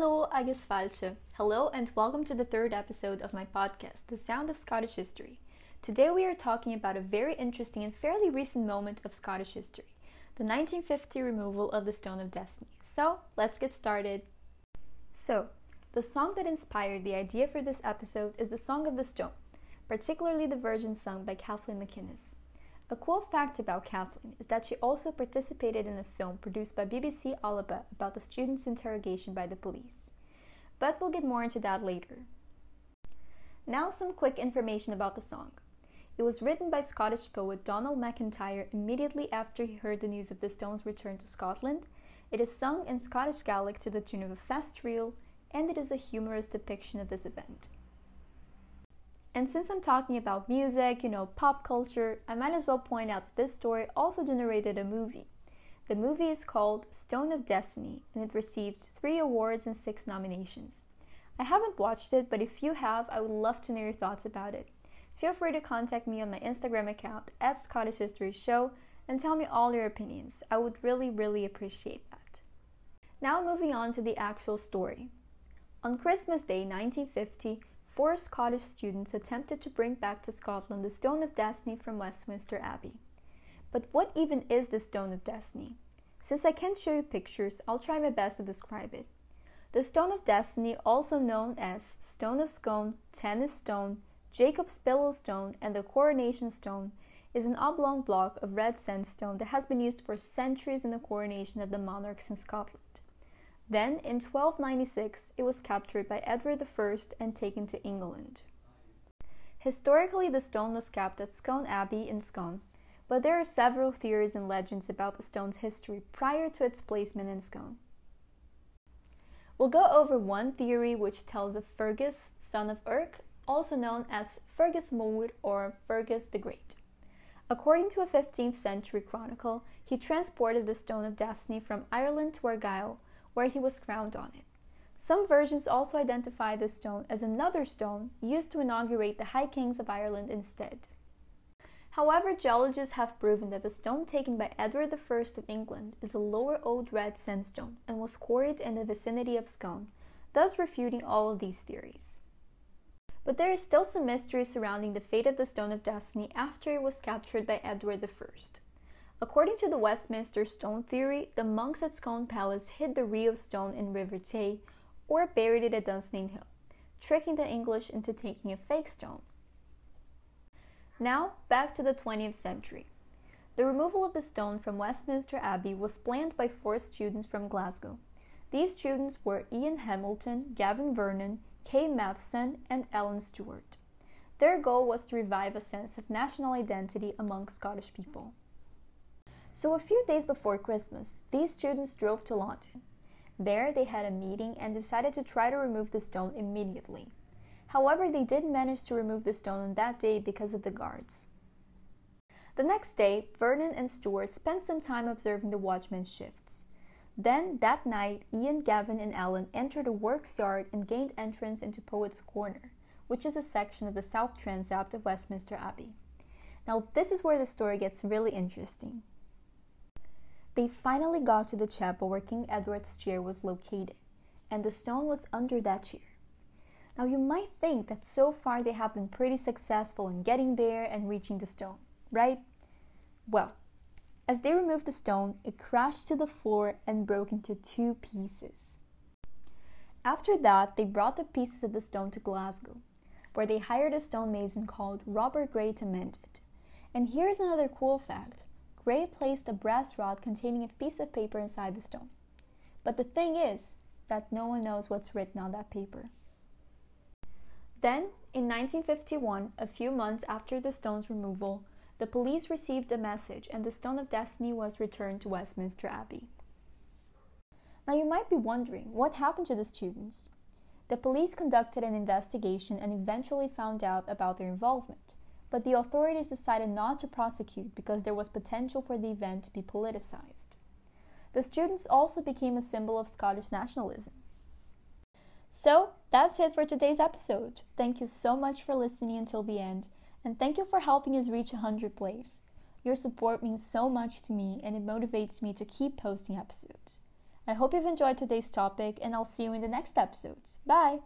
Hallo, agus. Hello and welcome to the third episode of my podcast, The Sound of Scottish History. Today we are talking about a very interesting and fairly recent moment of Scottish history, the 1950 removal of the Stone of Destiny. So, let's get started. So, the song that inspired the idea for this episode is the Song of the Stone, particularly the version sung by Kathleen MacInnes. A cool fact about Kathleen is that she also participated in a film produced by BBC Alba about the student's interrogation by the police. But we'll get more into that later. Now, some quick information about the song. It was written by Scottish poet Donald McIntyre immediately after he heard the news of the Stones' return to Scotland. It is sung in Scottish Gaelic to the tune of a fast reel, and it is a humorous depiction of this event. And since I'm talking about music, you know, pop culture, I might as well point out that this story also generated a movie. The movie is called Stone of Destiny and it received three awards and six nominations. I haven't watched it, but if you have, I would love to know your thoughts about it. Feel free to contact me on my Instagram account at Scottish History Show and tell me all your opinions. I would really, really appreciate that. Now, moving on to the actual story. On Christmas Day 1950, four Scottish students attempted to bring back to Scotland the Stone of Destiny from Westminster Abbey. But what even is the Stone of Destiny? Since I can't show you pictures, I'll try my best to describe it. The Stone of Destiny, also known as Stone of Scone, Tanist Stone, Jacob's Pillow Stone, and the Coronation Stone, is an oblong block of red sandstone that has been used for centuries in the coronation of the monarchs in Scotland. Then, in 1296, it was captured by Edward I and taken to England. Historically, the stone was kept at Scone Abbey in Scone, but there are several theories and legends about the stone's history prior to its placement in Scone. We'll go over one theory which tells of Fergus, son of Erc, also known as Fergus Mulwood or Fergus the Great. According to a 15th century chronicle, he transported the Stone of Destiny from Ireland to Argyll where he was crowned on it. Some versions also identify the stone as another stone used to inaugurate the High Kings of Ireland instead. However, geologists have proven that the stone taken by Edward I of England is a lower old red sandstone and was quarried in the vicinity of Scone, thus refuting all of these theories. But there is still some mystery surrounding the fate of the Stone of Destiny after it was captured by Edward I. According to the Westminster stone theory, the monks at Scone Palace hid the Rio stone in River Tay or buried it at Dunsinane Hill, tricking the English into taking a fake stone. Now, back to the 20th century. The removal of the stone from Westminster Abbey was planned by four students from Glasgow. These students were Ian Hamilton, Gavin Vernon, Kay Matheson, and Alan Stewart. Their goal was to revive a sense of national identity among Scottish people. So, a few days before Christmas, these students drove to London. There, they had a meeting and decided to try to remove the stone immediately. However, they did manage to remove the stone on that day because of the guards. The next day, Vernon and Stewart spent some time observing the watchmen's shifts. Then, that night, Ian, Gavin, and Alan entered a works yard and gained entrance into Poets' Corner, which is a section of the south transept of Westminster Abbey. Now, this is where the story gets really interesting. They finally got to the chapel where King Edward's chair was located, and the stone was under that chair. Now, you might think that so far they have been pretty successful in getting there and reaching the stone, right? Well, as they removed the stone, it crashed to the floor and broke into two pieces. After that, they brought the pieces of the stone to Glasgow, where they hired a stonemason called Robert Gray to mend it. And here's another cool fact Gray placed a brass rod containing a piece of paper inside the stone. But the thing is that no one knows what's written on that paper. Then, in 1951, a few months after the stone's removal, the police received a message and the Stone of Destiny was returned to Westminster Abbey. Now, you might be wondering what happened to the students. The police conducted an investigation and eventually found out about their involvement but the authorities decided not to prosecute because there was potential for the event to be politicized. The students also became a symbol of Scottish nationalism. So, that's it for today's episode. Thank you so much for listening until the end, and thank you for helping us reach 100 plays. Your support means so much to me and it motivates me to keep posting episodes. I hope you've enjoyed today's topic, and I'll see you in the next episodes. Bye!